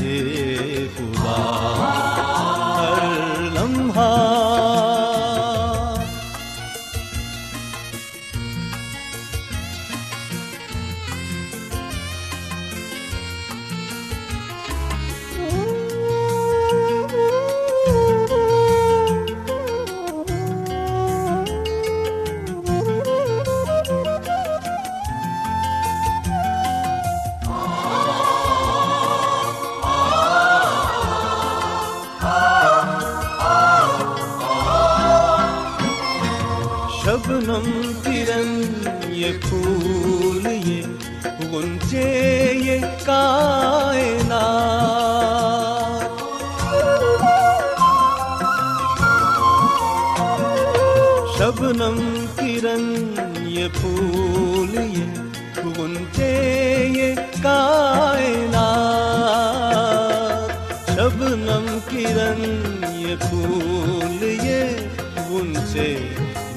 رہے۔ شبنم کرن یہ پھول یہ غنچے یہ کائنات شبنم کرن یہ پھول یہ غنچے یہ کائنات شبنم کرن یہ پھول یہ غنچے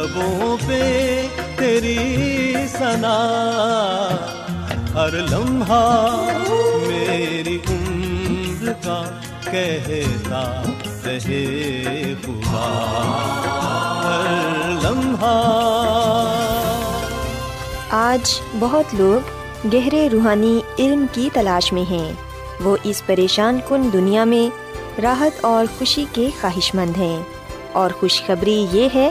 لبوں پہ تیری سنا ہر لمحہ میری عمر کا کہتا رہے خدا۔ ہر لمحہ آج بہت لوگ گہرے روحانی علم کی تلاش میں ہیں۔ وہ اس پریشان کن دنیا میں راحت اور خوشی کے خواہش مند ہیں۔ اور خوشخبری یہ ہے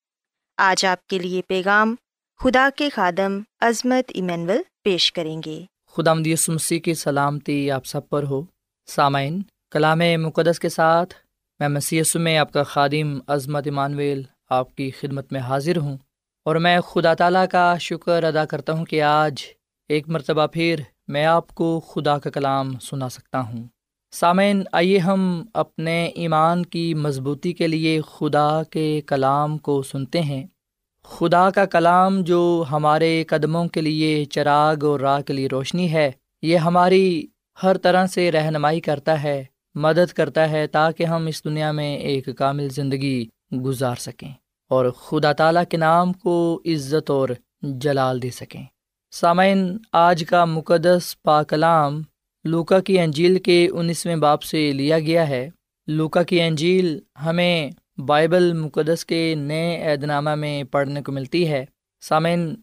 آج آپ کے لیے پیغام خدا کے خادم عظمت ایمینول پیش کریں گے۔ خدا مدیس مسیح کی سلامتی آپ سب پر ہو۔ سامعین، کلام مقدس کے ساتھ میں مسی میں آپ کا خادم عظمت ایمانویل آپ کی خدمت میں حاضر ہوں اور میں خدا تعالیٰ کا شکر ادا کرتا ہوں کہ آج ایک مرتبہ پھر میں آپ کو خدا کا کلام سنا سکتا ہوں۔ سامعین، آئیے ہم اپنے ایمان کی مضبوطی کے لیے خدا کے کلام کو سنتے ہیں۔ خدا کا کلام جو ہمارے قدموں کے لیے چراغ اور راہ کے لیے روشنی ہے، یہ ہماری ہر طرح سے رہنمائی کرتا ہے، مدد کرتا ہے تاکہ ہم اس دنیا میں ایک کامل زندگی گزار سکیں اور خدا تعالیٰ کے نام کو عزت اور جلال دے سکیں۔ سامعین، آج کا مقدس پاکلام لوکا کی انجیل کے انیسویں باپ سے لیا گیا ہے۔ لوکا کی انجیل ہمیں بائبل مقدس کے نئے عہد نامہ میں پڑھنے کو ملتی ہے۔ سامعین،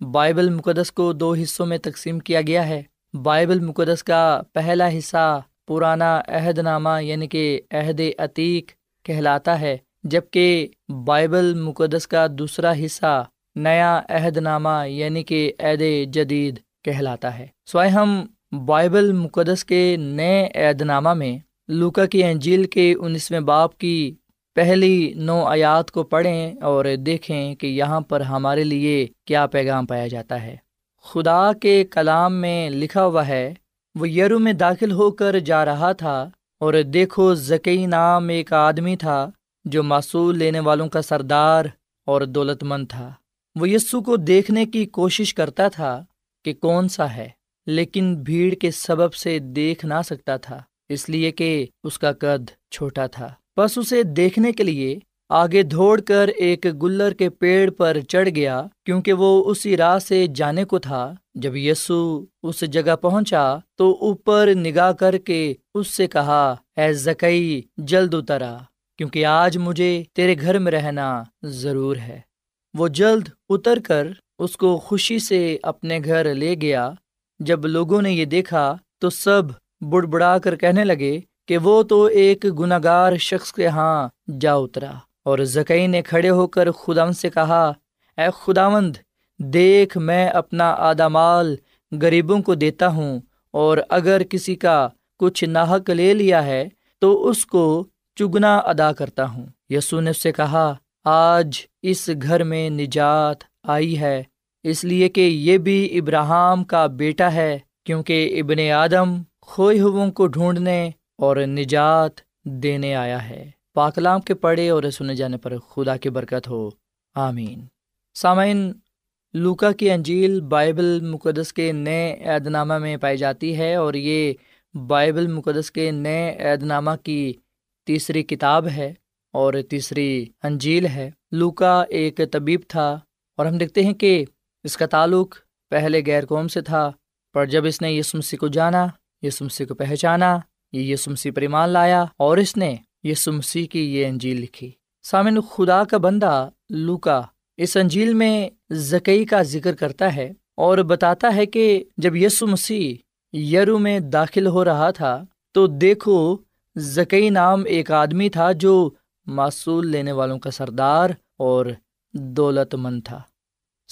بائبل مقدس کو دو حصوں میں تقسیم کیا گیا ہے۔ بائبل مقدس کا پہلا حصہ پرانا عہد نامہ یعنی کہ عہد عتیق کہلاتا ہے جبکہ بائبل مقدس کا دوسرا حصہ نیا عہد نامہ یعنی کہ عہد جدید کہلاتا ہے۔ سوائے ہم بائبل مقدس کے نئے عہد نامہ میں لوکا کی انجیل کے انیسویں باپ کی پہلی نو آیات کو پڑھیں اور دیکھیں کہ یہاں پر ہمارے لیے کیا پیغام پایا جاتا ہے۔ خدا کے کلام میں لکھا ہوا ہے، وہ یرو میں داخل ہو کر جا رہا تھا اور دیکھو ذکی نام ایک آدمی تھا جو معصول لینے والوں کا سردار اور دولت مند تھا۔ وہ یسو کو دیکھنے کی کوشش کرتا تھا کہ کون سا ہے۔ لیکن بھیڑ کے سبب سے دیکھ نہ سکتا تھا، اس لیے کہ اس کا قد چھوٹا تھا۔ بس اسے دیکھنے کے لیے آگے دوڑ کر ایک گلر کے پیڑ پر چڑھ گیا، کیونکہ وہ اسی راہ سے جانے کو تھا۔ جب یسو اس جگہ پہنچا تو اوپر نگاہ کر کے اس سے کہا، اے زکئی جلد اترا کیونکہ آج مجھے تیرے گھر میں رہنا ضرور ہے۔ وہ جلد اتر کر اس کو خوشی سے اپنے گھر لے گیا۔ جب لوگوں نے یہ دیکھا تو سب بڑ بڑا کر کہنے لگے کہ وہ تو ایک گناگار شخص کے ہاں جا اترا۔ اور زکئی نے کھڑے ہو کر خدا سے کہا، اے خداوند، دیکھ میں اپنا آدھا مال غریبوں کو دیتا ہوں، اور اگر کسی کا کچھ ناحک لے لیا ہے تو اس کو چگنا ادا کرتا ہوں۔ یسو نے اس سے کہا، آج اس گھر میں نجات آئی ہے۔ اس لیے کہ یہ بھی ابراہم کا بیٹا ہے، کیونکہ ابن آدم کھوئے ہو کو ڈھونڈنے اور نجات دینے آیا ہے۔ پاکلام کے پڑھے اور سنے جانے پر خدا کی برکت ہو۔ آمین۔ سامعین، لوکا کی انجیل بائبل مقدس کے نئے عہد نامہ میں پائی جاتی ہے اور یہ بائبل مقدس کے نئے عہد نامہ کی تیسری کتاب ہے اور تیسری انجیل ہے۔ لوکا ایک طبیب تھا اور ہم دیکھتے ہیں کہ اس کا تعلق پہلے غیر قوم سے تھا، پر جب اس نے یسمسی کو جانا یسمسی کو پہچانا، یہ یسمسی پر ایمان لایا اور اس نے یسمسی کی یہ انجیل لکھی۔ سامن خدا کا بندہ لوکا اس انجیل میں زکئی کا ذکر کرتا ہے اور بتاتا ہے کہ جب یسو مسیح یرو میں داخل ہو رہا تھا، تو دیکھو زکئی نام ایک آدمی تھا جو معصول لینے والوں کا سردار اور دولت مند تھا۔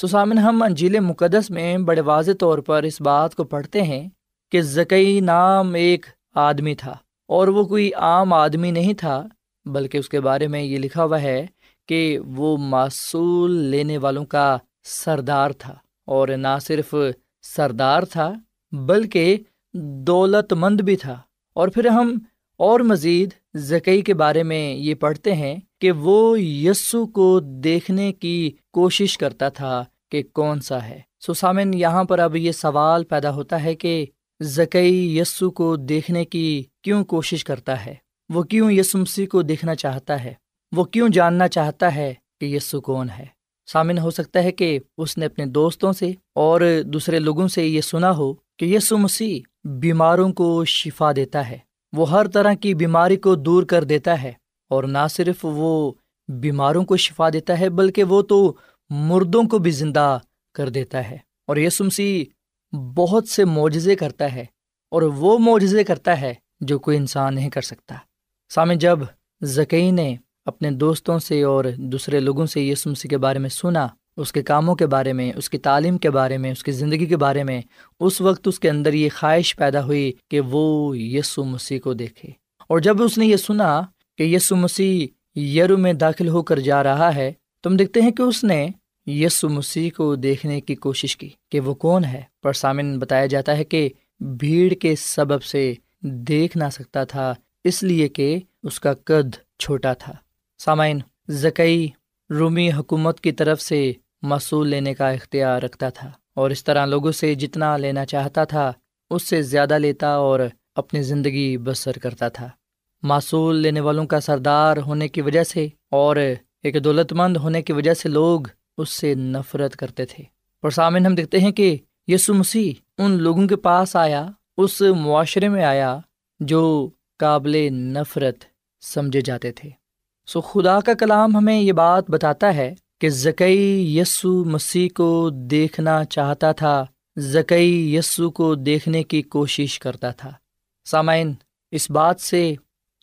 سسامن، ہم انجیل مقدس میں بڑے واضح طور پر اس بات کو پڑھتے ہیں کہ زکئی نام ایک آدمی تھا اور وہ کوئی عام آدمی نہیں تھا، بلکہ اس کے بارے میں یہ لکھا ہوا ہے کہ وہ معصول لینے والوں کا سردار تھا۔ اور نہ صرف سردار تھا، بلکہ دولت مند بھی تھا۔ اور پھر ہم اور مزید زکئی کے بارے میں یہ پڑھتے ہیں کہ وہ یسو کو دیکھنے کی کوشش کرتا تھا کہ کون سا ہے۔ سسامن یہاں پر اب یہ سوال پیدا ہوتا ہے کہ زکئی یسو کو دیکھنے کی کیوں کوشش کرتا ہے؟ وہ کیوں یسمسی کو دیکھنا چاہتا ہے؟ وہ کیوں جاننا چاہتا ہے کہ یسو کون ہے؟ سامن، ہو سکتا ہے کہ اس نے اپنے دوستوں سے اور دوسرے لوگوں سے یہ سنا ہو کہ یسو مسیح بیماروں کو شفا دیتا ہے۔ وہ ہر طرح کی بیماری کو دور کر دیتا ہے اور نہ صرف وہ بیماروں کو شفا دیتا ہے، بلکہ وہ تو مردوں کو بھی زندہ کر دیتا ہے۔ اور یہ سمسی بہت سے معجزے کرتا ہے اور وہ معجزے کرتا ہے جو کوئی انسان نہیں کر سکتا۔ سامع جب زکئی نے اپنے دوستوں سے اور دوسرے لوگوں سے یہ سمسی کے بارے میں سنا اس کے کاموں کے بارے میں، اس کی تعلیم کے بارے میں، اس کی زندگی کے بارے میں، اس وقت اس کے اندر یہ خواہش پیدا ہوئی کہ وہ یسو مسیح کو دیکھے۔ اور جب اس نے یہ سنا کہ یسو مسیح یرو میں داخل ہو کر جا رہا ہے تم دیکھتے ہیں کہ اس نے یسو مسیح کو دیکھنے کی کوشش کی کہ وہ کون ہے۔ پر سامن بتایا جاتا ہے کہ بھیڑ کے سبب سے دیکھ نہ سکتا تھا، اس لیے کہ اس کا قد چھوٹا تھا۔ سامعین، زکئی رومی حکومت کی طرف سے مصول لینے کا اختیار رکھتا تھا اور اس طرح لوگوں سے جتنا لینا چاہتا تھا، اس سے زیادہ لیتا اور اپنی زندگی بسر کرتا تھا۔ معصول لینے والوں کا سردار ہونے کی وجہ سے اور ایک دولت مند ہونے کی وجہ سے لوگ اس سے نفرت کرتے تھے۔ اور سامن ہم دیکھتے ہیں کہ یسو مسیح ان لوگوں کے پاس آیا، اس معاشرے میں آیا جو قابل نفرت سمجھے جاتے تھے۔ سو خدا کا کلام ہمیں یہ بات بتاتا ہے کہ زکئی یسو مسیح کو دیکھنا چاہتا تھا، زکئی یسو کو دیکھنے کی کوشش کرتا تھا۔ سامعین، اس بات سے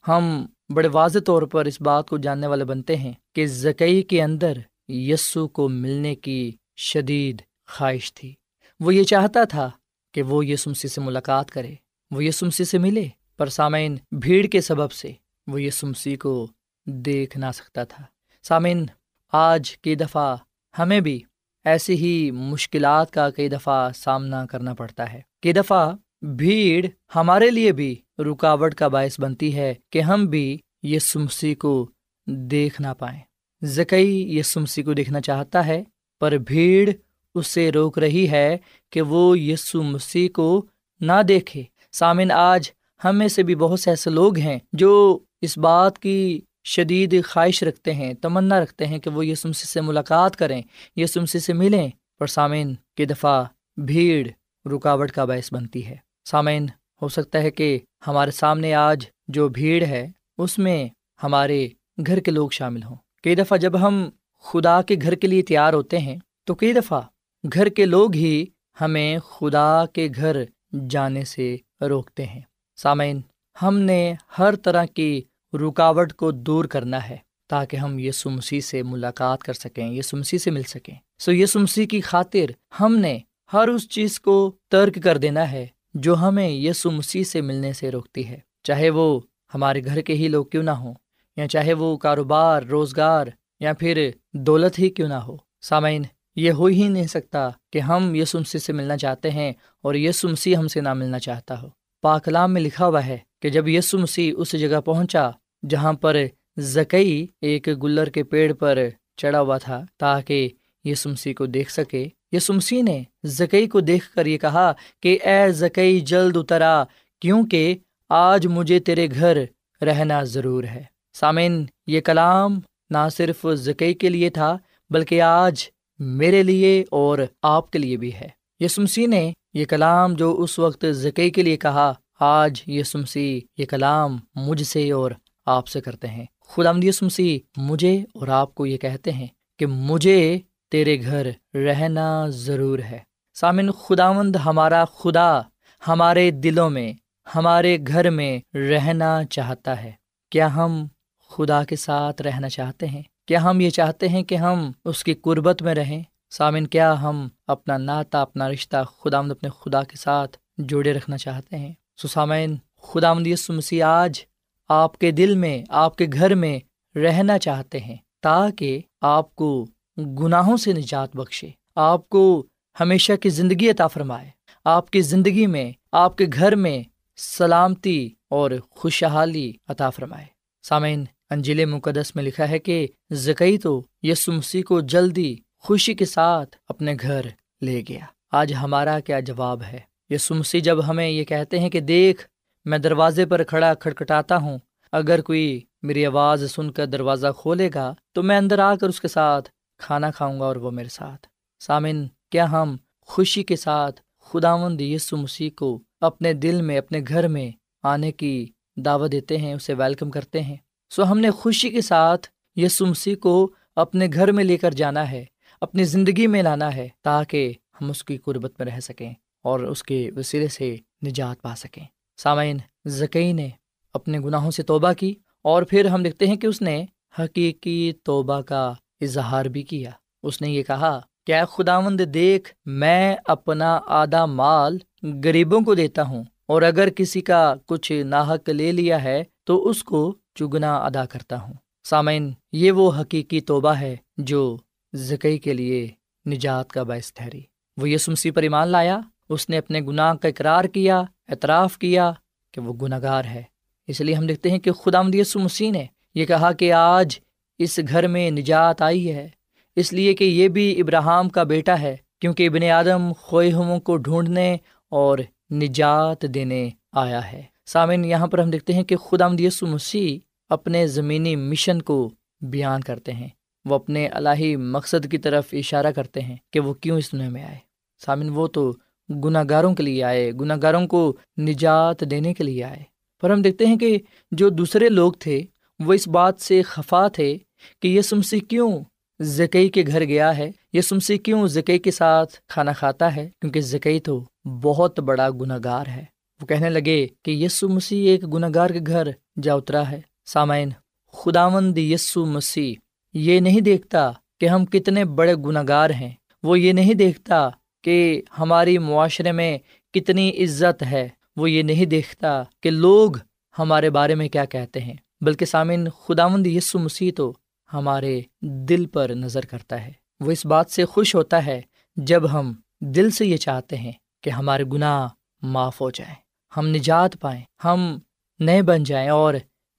ہم بڑے واضح طور پر اس بات کو جاننے والے بنتے ہیں کہ زکئی کے اندر یسو کو ملنے کی شدید خواہش تھی۔ وہ یہ چاہتا تھا کہ وہ یسمسی سے ملاقات کرے، وہ یسمسی سے ملے۔ پر سامعین، بھیڑ کے سبب سے وہ یسمسی کو دیکھ نہ سکتا تھا۔ سامعین آج کئی دفعہ ہمیں بھی ایسی ہی مشکلات کا کئی دفعہ سامنا کرنا پڑتا ہے۔ کئی دفعہ بھیڑ ہمارے لیے بھی رکاوٹ کا باعث بنتی ہے کہ ہم بھی یہ سمسی کو دیکھ نہ پائیں۔ زکئی یہ سمسی کو دیکھنا چاہتا ہے، پر بھیڑ اس سے روک رہی ہے کہ وہ یسو مسیح کو نہ دیکھے۔ سامن آج ہم میں سے بھی بہت سے ایسے لوگ ہیں جو اس بات کی شدید خواہش رکھتے ہیں، تمنا رکھتے ہیں کہ وہ یہ سمسی سے ملاقات کریں یہ سمسی سے ملیں پر سامعین کی دفعہ بھیڑ، رکاوٹ کا باعث بنتی ہے۔ سامعین، ہو سکتا ہے کہ ہمارے سامنے آج جو بھیڑ ہے، اس میں ہمارے گھر کے لوگ شامل ہوں۔ کئی دفعہ جب ہم خدا کے گھر کے لیے تیار ہوتے ہیں، تو کئی دفعہ گھر کے لوگ ہی ہمیں خدا کے گھر جانے سے روکتے ہیں۔ سامعین، ہم نے ہر طرح کی رکاوٹ کو دور کرنا ہے تاکہ ہم یہ سمسی سے ملاقات کر سکیں یہ سمسی سے مل سکیں۔ سو یہ سمسی کی خاطر ہم نے ہر اس چیز کو ترک کر دینا ہے جو ہمیں یہ سمسی سے ملنے سے روکتی ہے۔ چاہے وہ ہمارے گھر کے ہی لوگ کیوں نہ ہوں، یا چاہے وہ کاروبار، روزگار، یا پھر دولت ہی کیوں نہ ہو۔ سامعین، یہ ہو ہی نہیں سکتا کہ ہم یہ سمسی سے ملنا چاہتے ہیں اور یہ سمسی ہم سے نہ ملنا چاہتا ہو۔ پاکلام میں لکھا ہوا ہے کہ جب یسو مسیح اس جگہ پہنچا جہاں پر زکئی ایک گلر کے پیڑ پر چڑھا ہوا تھا تاکہ یہ سمسی کو دیکھ سکے۔ یہ سمسی نے زکئی کو دیکھ کر یہ کہا کہ اے زکئی، جلد اترا کیونکہ آج مجھے تیرے گھر رہنا ضرور ہے۔ سامن یہ کلام نہ صرف زکئی کے لیے تھا، بلکہ آج میرے لیے اور آپ کے لیے بھی ہے۔ یہ سمسی نے یہ کلام جو اس وقت زکئی کے لیے کہا، آج یہ سمسی یہ کلام مجھ سے اور آپ سے کرتے ہیں۔ خدا مسیح، مجھے اور آپ کو یہ کہتے ہیں کہ مجھے تیرے گھر رہنا ضرور ہے۔ سامن خداوند ہمارا خدا ہمارے دلوں میں، ہمارے گھر میں رہنا چاہتا ہے۔ کیا ہم خدا کے ساتھ رہنا چاہتے ہیں؟ کیا ہم یہ چاہتے ہیں کہ ہم اس کی قربت میں رہیں؟ سامن کیا ہم اپنا ناتا، اپنا رشتہ خدا اپنے خدا کے ساتھ جوڑے رکھنا چاہتے ہیں؟ سو سامعین، خدا مسیح، آج آپ کے دل میں، آپ کے گھر میں رہنا چاہتے ہیں تاکہ آپ کو گناہوں سے نجات بخشے۔ آپ کو ہمیشہ کی زندگی عطا فرمائے۔ آپ کی زندگی میں، آپ کے گھر میں سلامتی اور خوشحالی عطا فرمائے۔ سامعین، انجیل مقدس میں لکھا ہے کہ زکئی تو یسو مسیح کو جلدی خوشی کے ساتھ اپنے گھر لے گیا۔ آج ہمارا کیا جواب ہے؟ یسو مسیح جب ہمیں یہ کہتے ہیں کہ دیکھ میں دروازے پر کھڑا کھٹکھٹاتا ہوں۔ اگر کوئی میری آواز سن کر دروازہ کھولے گا تو میں اندر آ کر اس کے ساتھ کھانا کھاؤں گا اور وہ میرے ساتھ۔ سامن کیا ہم خوشی کے ساتھ خدا مند یسو مسیح کو اپنے دل میں، اپنے گھر میں آنے کی دعوت دیتے ہیں، اسے ویلکم کرتے ہیں؟ سو ہم نے خوشی کے ساتھ یسو مسیح کو اپنے گھر میں لے کر جانا ہے، اپنی زندگی میں لانا ہے تاکہ ہم اس کی قربت میں رہ سکیں اور اس کے وسیلے سے نجات پا سکیں۔ سامعین زکئی نے اپنے گناہوں سے توبہ کی اور پھر ہم دیکھتے ہیں کہ اس نے حقیقی توبہ کا اظہار بھی کیا۔ اس نے یہ کہا، کیا خداوند دیکھ، میں اپنا آدھا مال غریبوں کو دیتا ہوں اور اگر کسی کا کچھ ناحک لے لیا ہے تو اس کو چگنا ادا کرتا ہوں۔ سامعین، یہ وہ حقیقی توبہ ہے جو زکئی کے لیے نجات کا باعث ٹھہری۔ وہ یسمسی پر ایمان لایا اس نے اپنے گناہ کا اقرار کیا، اعتراف کیا کہ وہ گناہ گار ہے۔ اس لیے ہم دیکھتے ہیں کہ خدا مدیس مسیح نے یہ کہا کہ آج اس گھر میں نجات آئی ہے۔ اس لیے کہ یہ بھی ابراہم کا بیٹا ہے، کیونکہ ابن آدم خوئے کو ڈھونڈنے اور نجات دینے آیا ہے۔ سامن یہاں پر ہم دیکھتے ہیں کہ خدا مدیس مسیح اپنے زمینی مشن کو بیان کرتے ہیں۔ وہ اپنے الہی مقصد کی طرف اشارہ کرتے ہیں کہ وہ کیوں اس دنیا میں آئے۔ سامن وہ تو گناہ گاروں کے لیے آئے گناہ گاروں کو نجات دینے کے لیے آئے۔ پر ہم دیکھتے ہیں کہ جو دوسرے لوگ تھے، وہ اس بات سے خفا تھے کہ یہ سمسی کیوں زکئی کے گھر گیا ہے؟ یہ سمسی کیوں زکئی کے ساتھ کھانا کھاتا ہے؟ کیونکہ زکئی تو بہت بڑا گناہ گار ہے۔ وہ کہنے لگے کہ یسو مسیح ایک گناہ گار کے گھر جا اترا ہے۔ سامعین، خداوند یسو مسیح یہ نہیں دیکھتا کہ ہم کتنے بڑے گناہ گار ہیں۔ وہ یہ نہیں دیکھتا کہ ہماری معاشرے میں کتنی عزت ہے، وہ یہ نہیں دیکھتا کہ لوگ ہمارے بارے میں کیا کہتے ہیں، بلکہ سامن خداوند یسو مسیح تو ہمارے دل پر نظر کرتا ہے۔ وہ اس بات سے خوش ہوتا ہے جب ہم دل سے یہ چاہتے ہیں کہ ہمارے گناہ معاف ہو جائیں، ہم نجات پائیں، ہم نئے بن جائیں اور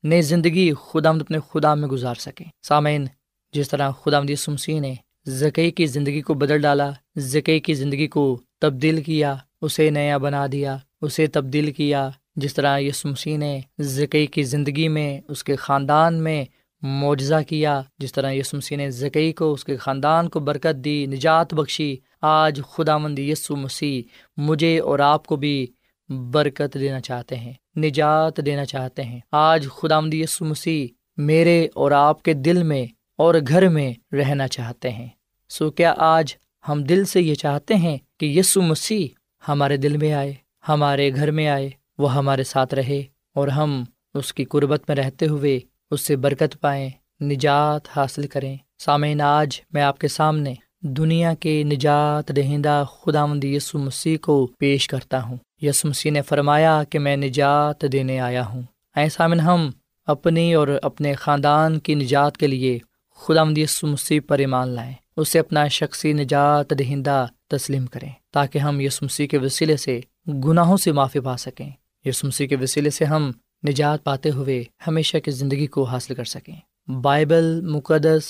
نئی زندگی خدا اپنے خدا میں گزار سکیں۔ سامعین، جس طرح خدا یسو مسیح نے زکی کی زندگی کو بدل ڈالا زکی کی زندگی کو تبدیل کیا، اسے نیا بنا دیا، اسے تبدیل کیا۔ جس طرح یس مسیح نے زکی کی زندگی میں اس کے خاندان میں معجزہ کیا، جس طرح یس مسیح نے زکی کو، اس کے خاندان کو برکت دی، نجات بخشی، آج خدا مند یسو مسیح مجھے اور آپ کو بھی برکت دینا چاہتے ہیں، نجات دینا چاہتے ہیں۔ آج خدا مند یسو مسیح میرے اور آپ کے دل میں اور گھر میں رہنا چاہتے ہیں۔ سو کیا آج ہم دل سے یہ چاہتے ہیں کہ یسو مسیح ہمارے دل میں آئے، ہمارے گھر میں آئے، وہ ہمارے ساتھ رہے اور ہم اس کی قربت میں رہتے ہوئے اس سے برکت پائیں، نجات حاصل کریں۔ سامعین، آج میں آپ کے سامنے دنیا کے نجات دہندہ خدا مند یسو مسیح کو پیش کرتا ہوں۔ یس مسیح نے فرمایا کہ میں نجات دینے آیا ہوں۔ اے سامن ہم اپنی اور اپنے خاندان کی نجات کے لیے خدا مدیس مسیح پر ایمان لائیں۔ اسے اپنا شخصی نجات دہندہ تسلیم کریں تاکہ ہم یس مسیح کے وسیلے سے گناہوں سے معافی پا سکیں۔ یس مسیح کے وسیلے سے ہم نجات پاتے ہوئے ہمیشہ کی زندگی کو حاصل کر سکیں۔ بائبل مقدس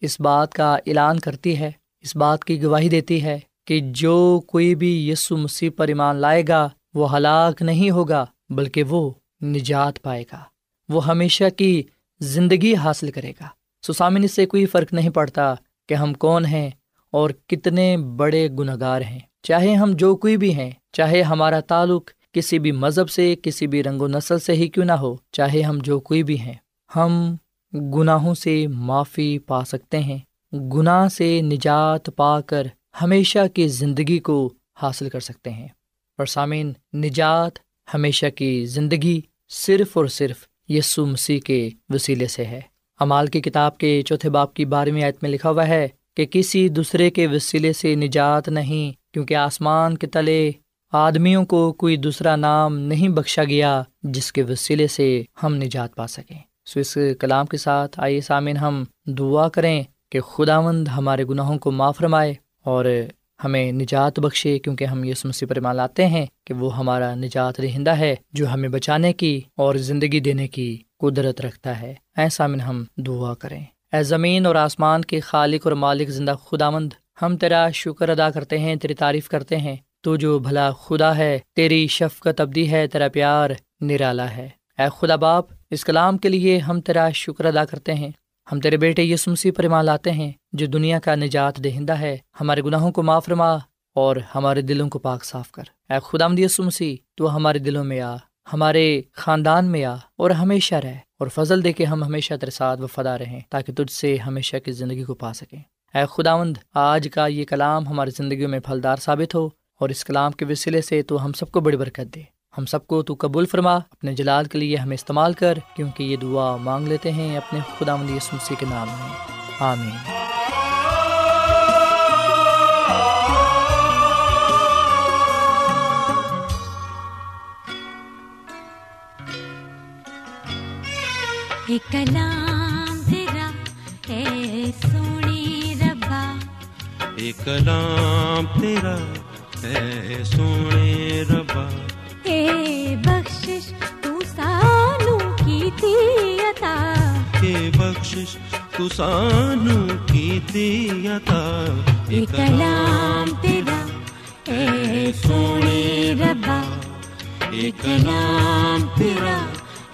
اس بات کا اعلان کرتی ہے، اس بات کی گواہی دیتی ہے کہ جو کوئی بھی یسو مسیح پر ایمان لائے گا، وہ ہلاک نہیں ہوگا، بلکہ وہ نجات پائے گا۔ وہ ہمیشہ کی زندگی حاصل کرے گا۔ سسامن سے کوئی فرق نہیں پڑتا کہ ہم کون ہیں اور کتنے بڑے گناہ گار ہیں۔ چاہے ہم جو کوئی بھی ہیں، چاہے ہمارا تعلق کسی بھی مذہب سے، کسی بھی رنگ و نسل سے ہی کیوں نہ ہو، چاہے ہم جو کوئی بھی ہیں، ہم گناہوں سے معافی پا سکتے ہیں۔ گناہ سے نجات پا کر ہمیشہ کی زندگی کو حاصل کر سکتے ہیں۔ اور سامعین، نجات ہمیشہ کی زندگی صرف اور صرف یسو مسیح کے وسیلے سے ہے۔ امال کی کتاب کے چوتھے باپ کی بارہویں آیت میں لکھا ہوا ہے کہ کسی دوسرے کے وسیلے سے نجات نہیں، کیونکہ آسمان کے تلے آدمیوں کو کوئی دوسرا نام نہیں بخشا گیا جس کے وسیلے سے ہم نجات پا سکیں۔ سو اس کلام کے ساتھ آئیے سامعین ہم دعا کریں کہ خدا مند ہمارے گناہوں کو معاف رمائے اور ہمیں نجات بخشے، کیونکہ ہم یہ مسیح پر لاتے ہیں کہ وہ ہمارا نجات رہندہ ہے جو ہمیں بچانے کی اور زندگی دینے کی قدرت رکھتا ہے۔ ایسا من ہم دعا کریں۔ اے زمین اور آسمان کے خالق اور مالک زندہ خدا مند ہم تیرا شکر ادا کرتے ہیں، تیری تعریف کرتے ہیں۔ تو جو بھلا خدا ہے، تیری شفقت ابدی ہے، تیرا پیار نرالا ہے۔ اے خدا باپ، اس کلام کے لیے ہم تیرا شکر ادا کرتے ہیں۔ ہم تیرے بیٹے یس مسیح پر ایمان لاتے ہیں، جو دنیا کا نجات دہندہ ہے۔ ہمارے گناہوں کو معاف رما اور ہمارے دلوں کو پاک صاف کر۔ اے خدا مد یس مسیح، تو ہمارے دلوں میں آ۔ ہمارے خاندان میں آ اور ہمیشہ رہ اور فضل دے کے ہم ہمیشہ تیرے ساتھ وفادہ رہیں تاکہ تجھ سے ہمیشہ کی زندگی کو پا سکیں۔ اے خداوند، آج کا یہ کلام ہماری زندگی میں پھلدار ثابت ہو اور اس کلام کے وسیلے سے تو ہم سب کو بڑی برکت دے۔ ہم سب کو تو قبول فرما، اپنے جلال کے لیے ہمیں استعمال کر، کیونکہ یہ دعا مانگ لیتے ہیں اپنے خدا مندی سمسی کے نام میں۔ آمین۔ ایک کلام تیرا اے سونی ربا ایک کلام تیرا اے سونے ربا اے بخشش تو سانو کی عطا اے بخشش تو سانو کی تھی عطا ایک کلام تیرا اے سونے ربا ایک کلام تیرا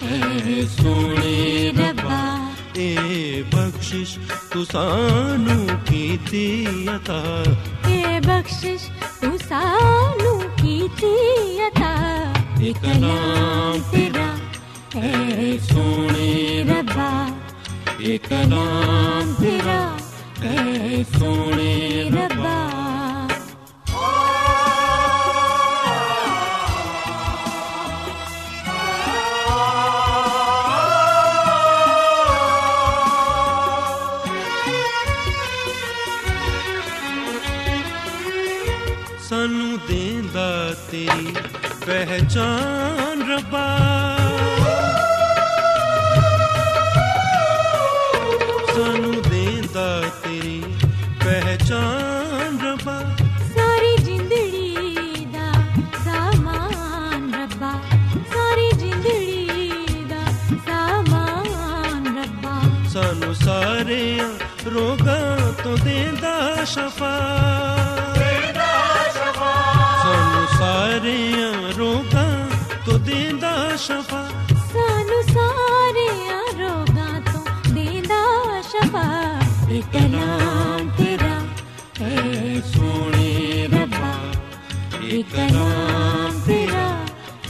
اے سونے ربا اے بخشش تو سانو کی تھی عطا اے بخشش تو سانو کی تھی عطا ایک کلام تیرا اے سونے ربا۔ ایک کلام تیرا اے سونے ربا۔ پہچان ربا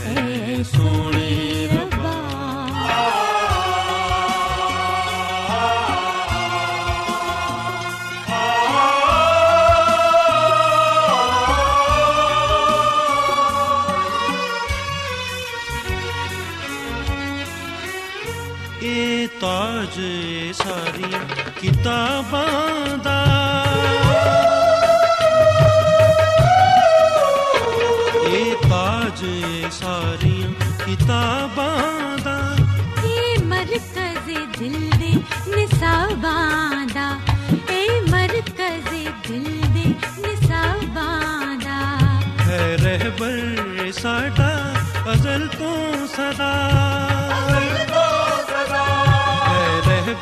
ایک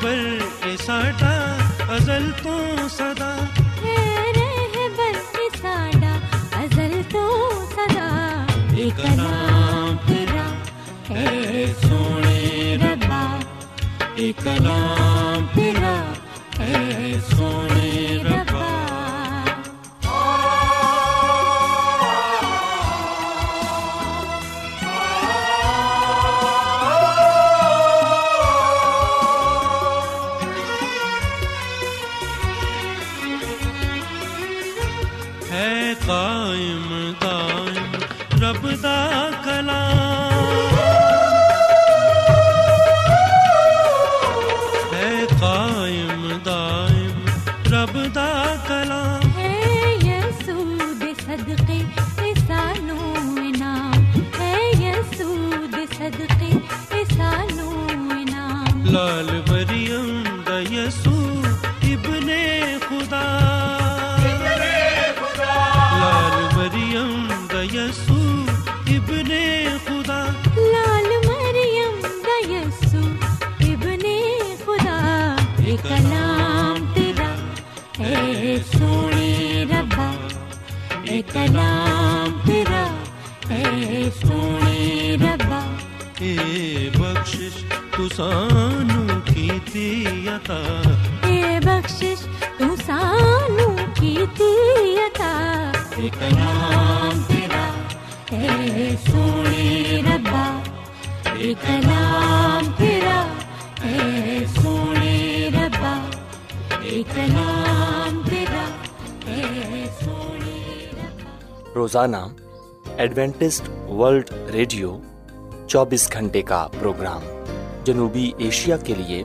رہبر اے ساڈا ازل تو صدا۔ اے رہبر اے ساڈا، ازل تو صدا۔ ایک نام تیرا اے سونے ربا۔ ایک نام لال مریم دا یسوع ابن خدا۔ لال مریم دا یسوع ابن خدا۔ لال مریم دا یسو ابن خدا۔ اے کلام تیرا، اے سونے ربا اے کلام عطا اے بخشش تو سانو کیتی عطا اے کلام تیرا۔ اے سونے ربا اے کلام تیرا۔ اے سونے ربا اے کلام تیرا۔ اے سونے ربا۔ روزانہ ایڈوینٹسٹ ورلڈ ریڈیو چوبیس گھنٹے کا پروگرام جنوبی ایشیا کے لیے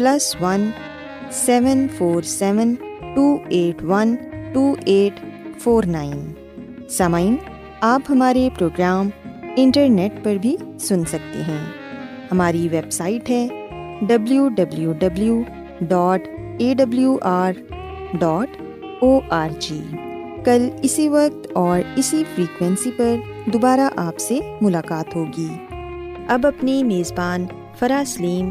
plus one seven four seven two eight one two eight four nine سامعین آپ ہمارے پروگرام انٹرنیٹ پر بھی سن سکتے ہیں ہماری ویب سائٹ ہے W W W dot A W R dot O R G کل اسی وقت اور اسی فریکوینسی پر دوبارہ آپ سے ملاقات ہوگی اب اپنی میزبان فرا سلیم